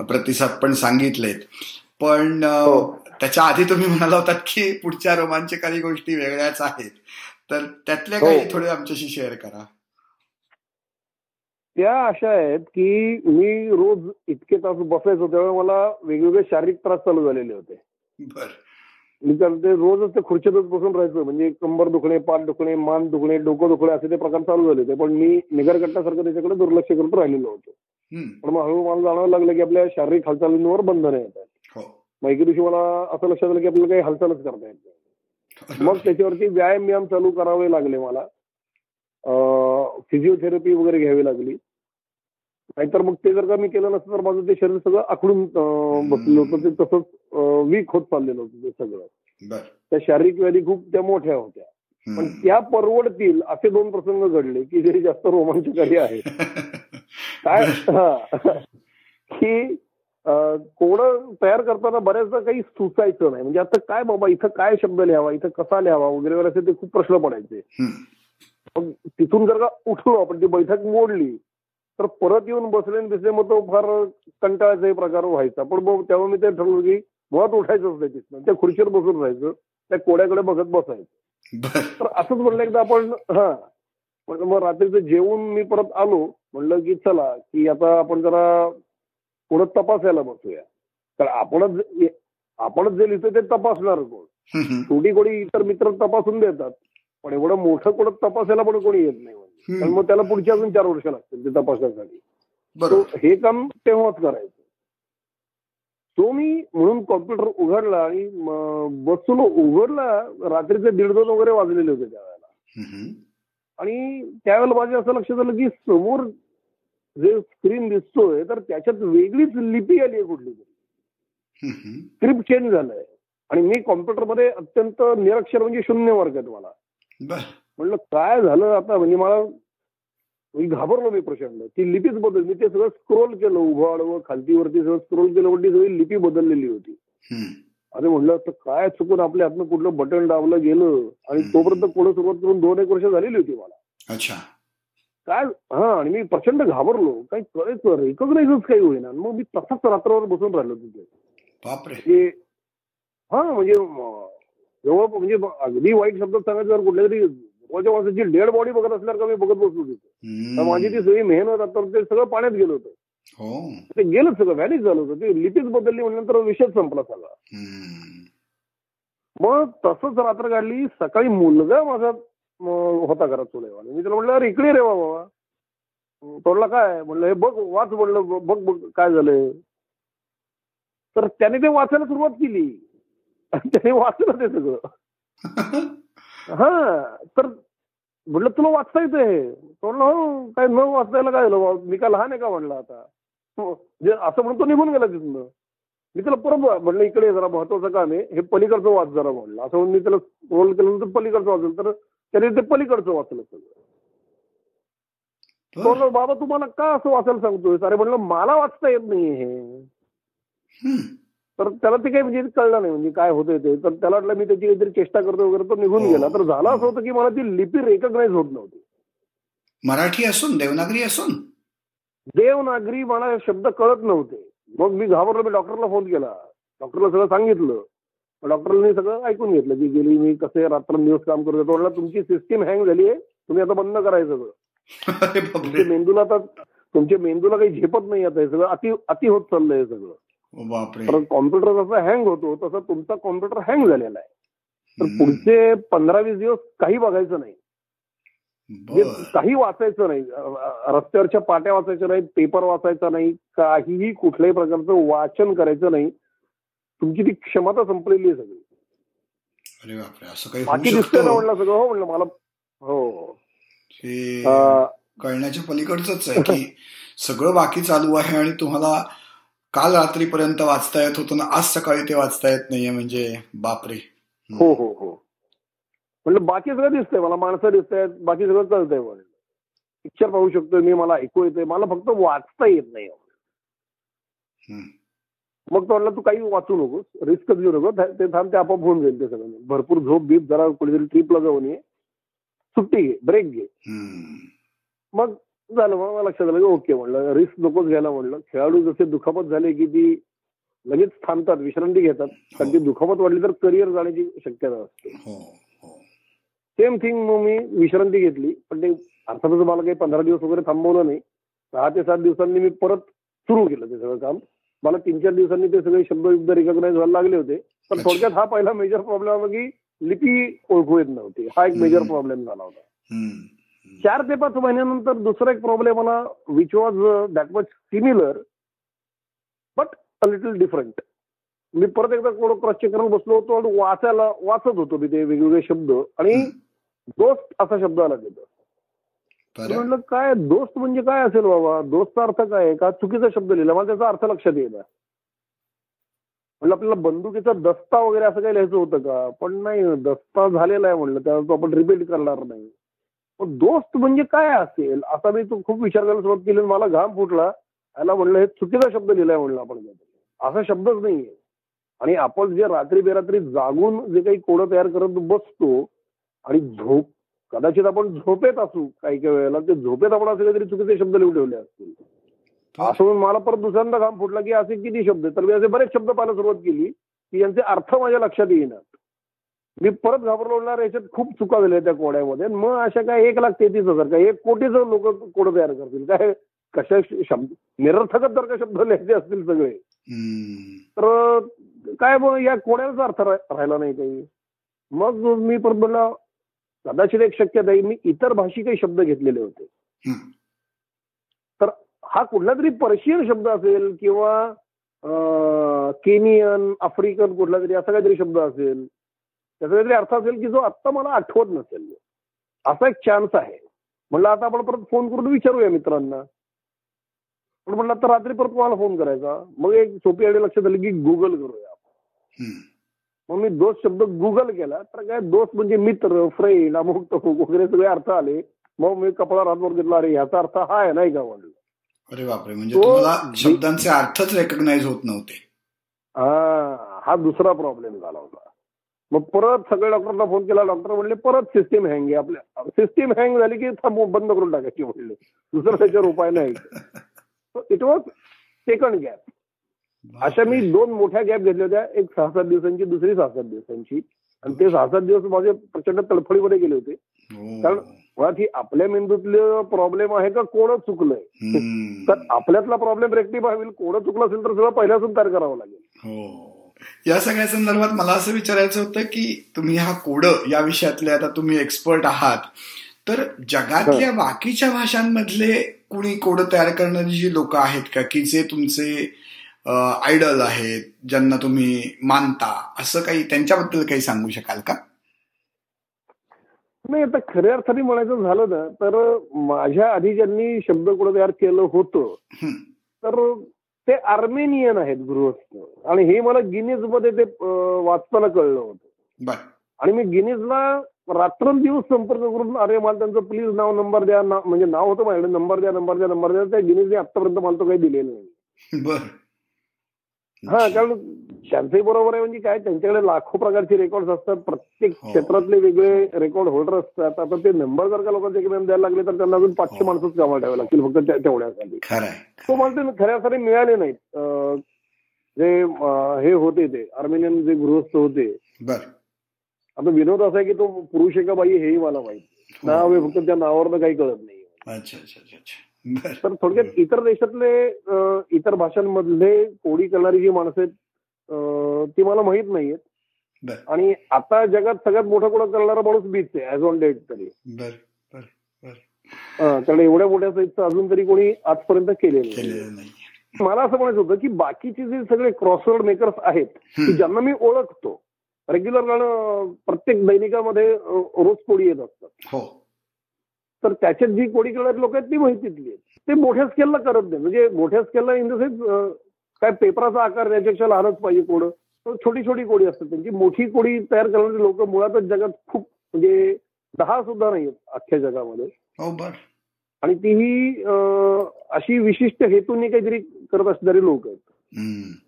प्रतिसाद पण सांगितलेत. पण हो. त्याच्या आधी तुम्ही म्हणाला होतात की पुढच्या रोमांचकारी गोष्टी वेगळ्याच आहेत. तर त्यातल्या हो. काही थोडे आमच्याशी शेअर करा. त्या अशा आहेत की मी रोज इतके तास बसायचो त्यावेळेला मला वेगवेगळे शारीरिक त्रास चालू झालेले होते. मी तर ते रोजच ते खुर्चीतच बसून राहायचं म्हणजे कंबर दुखणे पाठ दुखणे मान दुखणे डोकं दुखणे असे ते प्रकार चालू झाले होते. पण मी निगरकट्टासारखं त्याच्याकडे दुर्लक्ष करत राहिलेलो होतो. पण मग हळूहळू मला जाणवायला लागलं की आपल्या शारीरिक हालचालींवर बंधनं येतात हो. मग एके दिवशी मला असं लक्षात आलं की आपल्याला काही हालचालच करता येत नाही. मग त्याच्यावरती व्यायाम व्यायाम चालू करावे लागले मला. फिजिओथेरपी वगैरे घ्यावी लागली. नाहीतर मग ते जर का मी केलं नसतं तर माझं ते शरीर सगळं आखडून बसलेलं होतं. ते तसंच वीक होत चाललेलं होतं ते सगळं. त्या शारीरिक व्याधी खूप त्या मोठ्या होत्या. पण. त्या परवडतील असे दोन प्रसंग घडले की जे जास्त रोमांचकारी आहेत. काय. की कोडं तयार करताना बऱ्याचदा काही सुचायचं नाही. म्हणजे आता काय बाबा इथं काय शब्द लिहावा इथं कसा लिहावा वगैरे वगैरे असे ते खूप प्रश्न पडायचे. मग तिथून जर का उठलो आपण ती बैठक मोडली तर परत येऊन बसले दिसले मग तो फार कंटाळाचा प्रकार व्हायचा. पण मग तेव्हा मी ते ठरवलं की मुळात उठायचंच नाही तिथनं. त्या खुर्चीवर बसून राहायचं त्या कोड्याकडे बघत बसायचं. तर असंच म्हणलं एकदा आपण हा. पण मग रात्रीचं जेवून मी परत आलो म्हणलं की चला की आता आपण जरा पुढं तपासायला बसूया. तर आपणच आपणच जे लिहितो ते तपासणार कोण. छोटी कोणी इतर मित्र तपासून देतात पण एवढं मोठं कोण तपासायला पण कोणी येत नाही. कारण मग त्याला पुढची अजून चार वर्ष लागतील ते तपासण्यासाठी. हे काम तेव्हाच करायचं. तो मी म्हणून कॉम्प्युटर उघडला आणि बसून उघडला रात्रीचे दीड दोन वगैरे वाजलेले होते त्यावेळेला. आणि त्यावेळेला माझ्या असं लक्षात आलं की समोर जे स्क्रीन दिसतोय तर त्याच्यात वेगळीच लिपी आली आहे कुठली तरी. स्क्रिप्ट चेंज झालंय. आणि मी कॉम्प्युटरमध्ये अत्यंत निरक्षर म्हणजे शून्य वर्ग मला. म्हणलं काय झालं आता? म्हणजे मला मी घाबरलो मी प्रचंड. ती लिपीच बदल मी ते सगळं स्क्रोल केलं उभं आडवं खालती वरती सगळं स्क्रोल केलं पण ती सगळी लिपी बदललेली होती. अरे म्हणलं तर काय चुकून आपल्या हातनं कुठलं बटन दाबलं गेलं? आणि. तोपर्यंत कोणं सुरुवात करून दोन एक वर्ष झालेली होती मला. अच्छा. काय हा आणि मी प्रचंड घाबरलो. काही करायचं रेकॉग्नाइजच काही होईना. मग मी तसाच रात्रभर बसून राहिलो तिथे. बापरे. म्हणजे हा म्हणजे म, जेव्हा म्हणजे अगदी वाईट शब्दात सांगायचं कुठल्या तरी जवळच्या माणसाची डेड बॉडी बघत असल्यावर का मी बघत बसलो तिथे. माझी ती सगळी मेहनत आता ते सगळं पाण्यात गेलं होतं. हो. ते गेलं सगळं व्हॅनिश झालं होतं. ते लिपीच बदलली म्हणल्यानंतर विषयच संपला सगळा. मग तसंच रात्र काढली सकाळी मुलगा माझा होता घरात चुलेवाला मी त्याला म्हणलं अरे इकडे रे बाबा. तोडला काय? म्हणलं हे बघ वाच म्हणलं बघ बघ काय झालंय. तर त्याने ते वाचायला सुरुवात केली. त्याने वाचलं ते सगळं. हा तर म्हटलं तुला वाचता येतंय तो म्हणलं हो काय न वाचायला काय झालं? मी काय लहान आहे का म्हणलं आता? हो, जे असं म्हणून तो निघून गेला तिथनं. मी त्याला परत म्हणलं इकडे जरा महत्वाचं काम आहे. हे पलीकडचं वाच जरा म्हणलं. असं म्हणून मी त्याला रोल केल्यानंतर पलीकडचं वाचलं. तर त्याने ते पलीकडचं वाचलं सगळं. तो. म्हणला, बाबा तुम्हाला का असं वाचायला सांगतोय? अरे म्हणलं मला वाचता येत नाहीये हे. तर त्याला ते काही म्हणजे कळलं नाही म्हणजे काय होतंय ते. तर त्याला वाटलं मी त्याची काहीतरी चेष्टा करतो वगैरे तो निघून हो. गेला. तर झालं असं होतं की मला ती लिपी रेकग्नाईज होत नव्हती. मराठी असून देवनागरी असून? देवनागरी मला शब्द कळत नव्हते. मग मी घाबरलो मी डॉक्टरला फोन केला. डॉक्टरला सगळं सांगितलं. डॉक्टरने सगळं ऐकून घेतलं की गेली मी कसे रात्रंदिवस काम करतो तो म्हणला तुमची सिस्टीम हँग झाली आहे. तुम्ही आता बंद करायचं सगळं. तुमच्या मेंदूला आता तुमच्या मेंदूला काही झेपत नाही आता हे सगळं. अति अति होत चाललंय सगळं. तर कॉम्प्युटर जसा हँग होतो तसा तुमचा कॉम्प्युटर हँग झालेला आहे. तर. पुढचे पंधरा वीस दिवस काही बघायचं नाही. म्हणजे काही वाचायचं नाही. रस्त्यावरच्या पाट्या वाचायच्या नाहीत पेपर वाचायचा नाही काहीही कुठल्याही प्रकारचं वाचन करायचं नाही. तुमची ती क्षमता संपलेली आहे सगळी. बाकी दिसतंय ना म्हणलं सगळं. हो म्हणलं मला हो. कळण्याच्या पलीकडचंच आहे की सगळं बाकी चालू आहे आणि तुम्हाला काल रात्रीपर्यंत वाचता येत होतं ना आज सकाळी ते वाचता येत नाहीये म्हणजे बापरे. हो हो हो. म्हणलं बाकी सगळं दिसतंय मला माणसं दिसत आहेत बाकी सगळं म्हणलं पिक्चर पाहू शकतोय मी मला ऐकू येतंय मला फक्त वाचता येत नाही. मग तो म्हणला तू काही वाचू नकोस रिस्क घेऊ नको ते थांब ते आपोआप होऊन जाईल ते सगळं. भरपूर झोप बीप जरा कुठेतरी ट्रिपला जाऊन ये. सुट्टी घे ब्रेक घे. मग झालं मग मला लक्षात आलं की ओके म्हणलं. रिस्क नकोच घ्यायला म्हणलं. खेळाडू जसे दुखापत झाले की ती लगेच थांबतात विश्रांती घेतात. कारण ती दुखापत वाढली तर करिअर जाण्याची शक्यता असते. हो हो. सेम थिंग मग मी विश्रांती घेतली. पण ते अर्थातच मला काही पंधरा दिवस वगैरे थांबवलं नाही. सहा ते सात दिवसांनी मी परत सुरू केलं ते सगळं काम. मला तीन चार दिवसांनी ते सगळे शब्द युद्ध रिकॉग्नाईज व्हायला लागले होते. पण. थोडक्यात हा पहिला मेजर प्रॉब्लेम होता की लिपी ओळखू येत नव्हती. हा एक मेजर. प्रॉब्लेम झाला होता. चार ते पाच महिन्यानंतर दुसरा एक प्रॉब्लेम मला which was that was similar but a little different मी परत एकदा कोण क्रॉस चेक करून बसलो होतो आणि वाचायला वाचत होतो मी ते वेगवेगळे शब्द आणि. दोस्त असा शब्द आला तिथं. म्हटलं काय दोस्त म्हणजे काय असेल बाबा? दोस्तचा अर्थ काय? आहे? का चुकीचा शब्द लिहिला? मला त्याचा अर्थ लक्षात येईल म्हणलं आपल्याला बंदुकीचा दस्ता वगैरे असं काही लिहायचं होतं का? पण नाही दस्ता झालेला आहे म्हणलं त्याला तो आपण रिपीट करणार नाही. पण दोस्त म्हणजे काय असेल? असा मी तो खूप विचार करायला सुरुवात केली मला घाम फुटला. याला म्हणलं हे चुकीचा शब्द लिहिलाय म्हणलं आपण. असा शब्दच नाहीये. आणि आपण जे रात्री बेरात्री जागून जे काही कोडं तयार करत बसतो आणि झोप कदाचित आपण झोपेत असू काही काही वेळेला ते झोपेत आपण असे काहीतरी चुकीचे शब्द लिहून ठेवले असतील. असं म्हणून मला परत दुसऱ्यांदा घाम फुटला की असे किती शब्द तर मी असे बरेच शब्द पाहायला सुरुवात केली की यांचे अर्थ माझ्या लक्षात येईना. मी परत घाबरलो म्हणणार याच्यात खूप चुका झाल्या त्या कोड्यामध्ये आणि मग अशा काय एक लाख तेहतीस हजार काय एक कोटीचं लोक कोडं तयार करतील काय कशा शब्द निरर्थकच जर का शब्द लिहायचे असतील सगळे. तर काय मग या कोड्याचा अर्थ राहिला नाही काही मग मी परत म्हणलं कदाचित एक शक्यता आहे मी इतर भाषी काही शब्द घेतलेले होते. तर हा कुठला तरी पर्शियन शब्द असेल किंवा केनियन आफ्रिकन कुठला तरी असा काहीतरी शब्द असेल त्याचा काहीतरी अर्थ असेल की जो आत्ता मला आठवत नसेल. असा एक चान्स आहे. म्हणलं आता आपण परत फोन करून विचारूया मित्रांना. पण म्हणलं आता रात्री परत तुम्हाला फोन करायचा? मग एक सोपी आयडिया लक्षात आली की गुगल करूया हम्म. मग मी दोस्त शब्द गुगल केला. तर काय दोस्त म्हणजे मित्र फ्रेंड अमुक तमुक वगैरे सगळे अर्थ आले. मग मी कपडा हातवर घेतला. अरे ह्याचा अर्थ हा आहे नाही का म्हणलं अरे बापरे म्हणजे शब्दांचे अर्थच रेकग्नाइज होत नव्हते. हा हा दुसरा प्रॉब्लेम झाला होता. मग परत सगळ्या डॉक्टरला फोन केला डॉक्टर म्हणले परत सिस्टीम हँग आहे आपल्या. सिस्टीम हँग झाली की बंद करून टाकायची म्हणले. दुसरा त्याच्यावर उपाय नाही. इट वॉज सेकंड गॅप अशा मी दोन मोठ्या गॅप घेतल्या होत्या. एक सहा सात दिवसांची दुसरी सहा सात दिवसांची. आणि ते सहा सात दिवस माझे प्रचंड तडफडीमध्ये गेले होते. हो. कारण मुळात ही आपल्या मेंदूतलं प्रॉब्लेम आहे का कोणच चुकलंय. तर आपल्यातला प्रॉब्लेम रेक्टिफाय होईल कोणं चुकलं असेल तर सगळं पहिल्यापासून तयार करावं लागेल. हो. या सगळ्या संदर्भात मला असं विचारायचं होतं की तुम्ही हा कोड या विषयातले आता तुम्ही एक्सपर्ट आहात. तर जगातल्या बाकीच्या भाषांमधले कुणी कोड तयार करणारी जी लोक आहेत का? की जे तुमचे आयडल आहेत ज्यांना तुम्ही मानता असं काही त्यांच्याबद्दल काही सांगू शकाल का? नाही आता खऱ्या अर्थाने म्हणायचं झालं ना तर माझ्या आधी ज्यांनी शब्दकोड तयार केलं होतं. तर ते आर्मेनियन आहेत गृहस्थ. आणि हे मला गिनीजमध्ये ते वाचताना कळलं होतं. आणि मी गिनीजला रात्रंदिवस संपर्क करून अरे मला त्यांचं प्लीज नाव नंबर द्या म्हणजे नाव होतं माझ्याकडे नंबर द्या नंबर द्या नंबर द्या त्या गिनीजने आतापर्यंत मला तो काही दिलेला नाही. बर. हा कारण त्यांचंही बरोबर आहे म्हणजे काय त्यांच्याकडे लाखो प्रकारचे रेकॉर्ड असतात. प्रत्येक हो. क्षेत्रातले वेगळे रेकॉर्ड होल्डर असतात. आता ते नंबर जर का लोकांचे द्यायला लागले तर त्यांना अजून पाचशे हो. माणसंच कामाला ठेवावे लागतील फक्त त्या- तेवढ्यासाठी. तो मला ते खऱ्या अर्थाने मिळाले नाहीत. जे हे होते ते आर्मेनियन जे गृहस्थ होते. आता विनोद असा आहे की तो पुरुष आहे का बाई हेही मला माहिती. हो. नाव आहे फक्त त्या नावावरनं काही कळत नाही अच्छा अच्छा अच्छा. तर थोडक्यात इतर देशातले इतर भाषांमधले कोडी करणारी जी माणसं आहेत ती मला माहीत नाहीयेत. आणि आता जगात सगळ्यात मोठं कोण करणारा माणूस बीच आहे ऍज ऑन डेट तरी. कारण एवढ्या मोठ्या साईजचं अजून तरी कोणी आजपर्यंत केलेलं नाही. मला असं म्हणायचं होतं की बाकीचे जे सगळे क्रॉसवर्ड मेकर्स आहेत. ज्यांना मी ओळखतो रेग्युलर गाणं प्रत्येक दैनिकामध्ये रोज कोडी येत असतात. हो. तर त्याच्यात जी कोडी करणारी लोक आहेत ती माहितीतली ते मोठ्या स्केलला करत नाही म्हणजे मोठ्या स्केलला इन द सेन्स काय पेपराचा आकार त्याच्यापेक्षा लहानच पाहिजे कोड. तर छोटी छोटी कोडी असतात. त्यांची मोठी कोडी तयार करणारी लोक मुळातच जगात खूप म्हणजे दहा सुद्धा नाही आहेत अख्ख्या जगामध्ये. हो आणि तीही अशी विशिष्ट हेतूने काहीतरी करत असणारी लोक आहेत.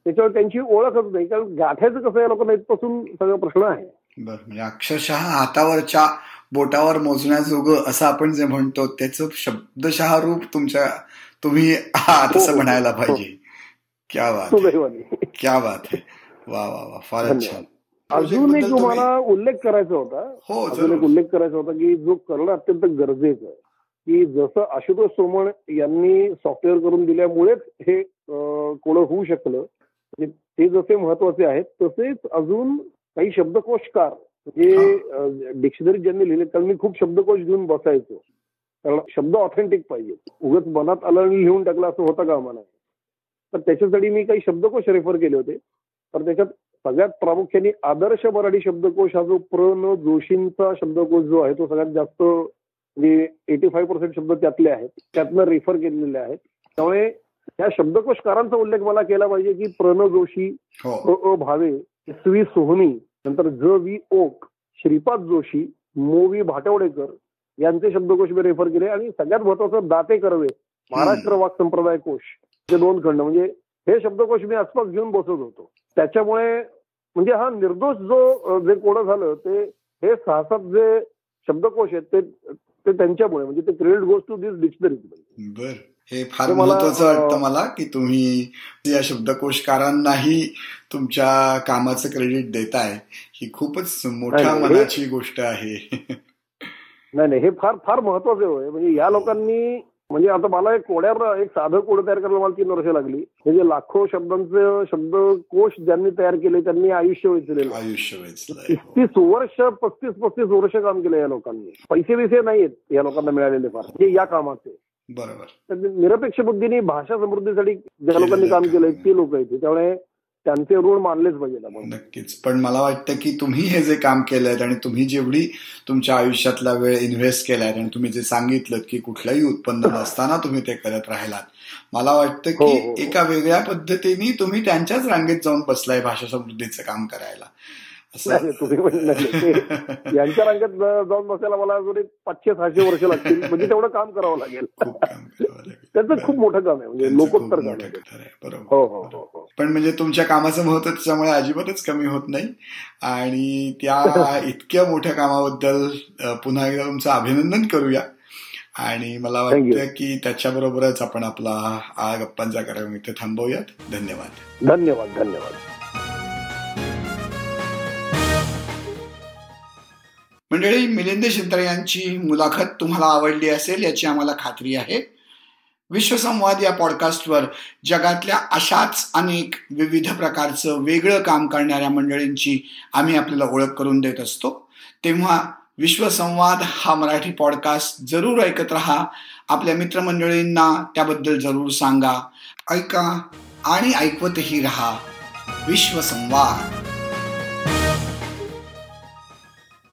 त्याच्यावर त्यांची ओळखच नाही. कारण गाठायचं कसं या लोकांना इथपासून सगळा प्रश्न आहे. बर. म्हणजे अक्षरशः हातावरच्या बोटावर मोजण्याजोगं असं आपण जे म्हणतो त्याचं शब्दशः रूप तुमच्या तुम्ही हा तसं हो, हो. म्हणायला पाहिजे. क्या बात क्या बात आहे. वा वा वा. फारच. छान. अजून एक मला उल्लेख करायचा होता. हो अजून एक उल्लेख करायचा होता की जो करणं अत्यंत गरजेचं आहे. की जसं आशुतोष सोमण यांनी सॉफ्टवेअर करून दिल्यामुळेच हे कोणं होऊ शकलं. म्हणजे ते जसे महत्त्वाचे आहेत तसेच अजून काही शब्दकोशकार म्हणजे डिक्शनरी ज्यांनी लिहिले कारण मी खूप शब्दकोश घेऊन बसायचो. कारण शब्द ऑथेंटिक पाहिजे उगच मनात आलं आणि लिहून टाकलं असं होतं का आम्हाला? तर त्याच्यासाठी मी काही शब्दकोश रेफर केले होते. तर त्याच्यात सगळ्यात प्रामुख्याने आदर्श मराठी शब्दकोश हा जो प्र न जोशींचा शब्दकोश जो आहे तो सगळ्यात जास्त म्हणजे एटी फाईव्ह पर्सेंट शब्द त्यातले आहेत त्यातनं रेफर केलेले आहेत. त्यामुळे या शब्दकोशकारांचा उल्लेख मला केला पाहिजे की प्र न जोशी हो. अ अ भावे एस व्ही सोहनी नंतर ज व्ही ओक श्रीपाद जोशी मो व्ही भाटवडेकर यांचे शब्दकोश मी रेफर केले आणि सगळ्यात महत्वाचं दाते कर्वे महाराष्ट्र वाक संप्रदाय कोश हे दोन खंड म्हणजे हे शब्दकोश मी आसपास घेऊन बसत होतो. त्याच्यामुळे म्हणजे हा निर्दोष जो जे कोडं झालं ते हे सहा सात जे शब्दकोश आहेत ते त्यांच्यामुळे म्हणजे ते credit goes to this dictionary बर. हे फार महत्वाचं वाटतं मला की तुम्ही या शब्दकोशकारांनाही तुमच्या कामाचं क्रेडिट देताय. ही खूपच मोठ्या हे- मनाची गोष्ट आहे. नाही नाही हे फार फार महत्वाचं होय. म्हणजे या लोकांनी म्हणजे आता मला एक कोड्यावर एक साधं कोड तयार करायला मला तीन वर्ष लागली. म्हणजे लाखो शब्दांचे शब्दकोश ज्यांनी तयार केले त्यांनी आयुष्य वेचलेलं. आयुष्य वेचलंय तीस वर्ष पस्तीस पस्तीस वर्ष काम केलं या लोकांनी. पैसे बिसे नाहीत या लोकांना मिळालेले फार. म्हणजे या कामाचे. बरोबर. निरपेक्ष बुद्धीने भाषा समृद्धीसाठी ज्या लोकांनी काम केलंय ते लोक आहेत. त्यामुळे त्यांचे ऋण मानलेच आपण. नक्कीच. पण मला वाटतं की तुम्ही हे जे काम केलंय आणि तुम्ही जेवढी तुमच्या आयुष्यातला वेळ इन्व्हेस्ट केलाय आणि तुम्ही जे सांगितलं की कुठलंही उत्पन्न नसताना तुम्ही ते करत राहिलात मला वाटतं हो, की हो, हो. एका वेगळ्या पद्धतीने तुम्ही त्यांच्याच रांगेत जाऊन बसलाय भाषा समृद्धीचं काम करायला. नाही, तुम्ही यांच्या रांगेत जाऊन बसायला मला अजून एक पाचशे सहाशे वर्ष लागतील. म्हणजे तेवढं काम करावं लागेल. त्यांचं खूप मोठं काम आहे म्हणजे लोकोत्तर काम आहे. बरोबर. हो हो हो पण म्हणजे तुमच्या कामाचं महत्त्व त्याच्यामुळे अजिबातच कमी होत नाही. आणि त्या इतक्या मोठ्या कामाबद्दल पुन्हा एकदा तुमचं अभिनंदन करूया. आणि मला. वाटतं की त्याच्याबरोबरच आपण आपला हा गप्पांचा कार्यक्रम इथे थांबवूयात. धन्यवाद. धन्यवाद धन्यवाद. मंडळी मिलिंद शिंत्रे यांची मुलाखत तुम्हाला आवडली असेल याची आम्हाला खात्री आहे. विश्वसंवाद या पॉडकास्टवर जगातल्या अशाच अनेक विविध प्रकारचं वेगळं काम करणाऱ्या मंडळींची आम्ही आपल्याला ओळख करून देत असतो. तेव्हा विश्वसंवाद हा मराठी पॉडकास्ट जरूर ऐकत राहा. आपल्या मित्रमंडळींना त्याबद्दल जरूर सांगा. ऐका आणि ऐकवतही राहा. विश्वसंवाद.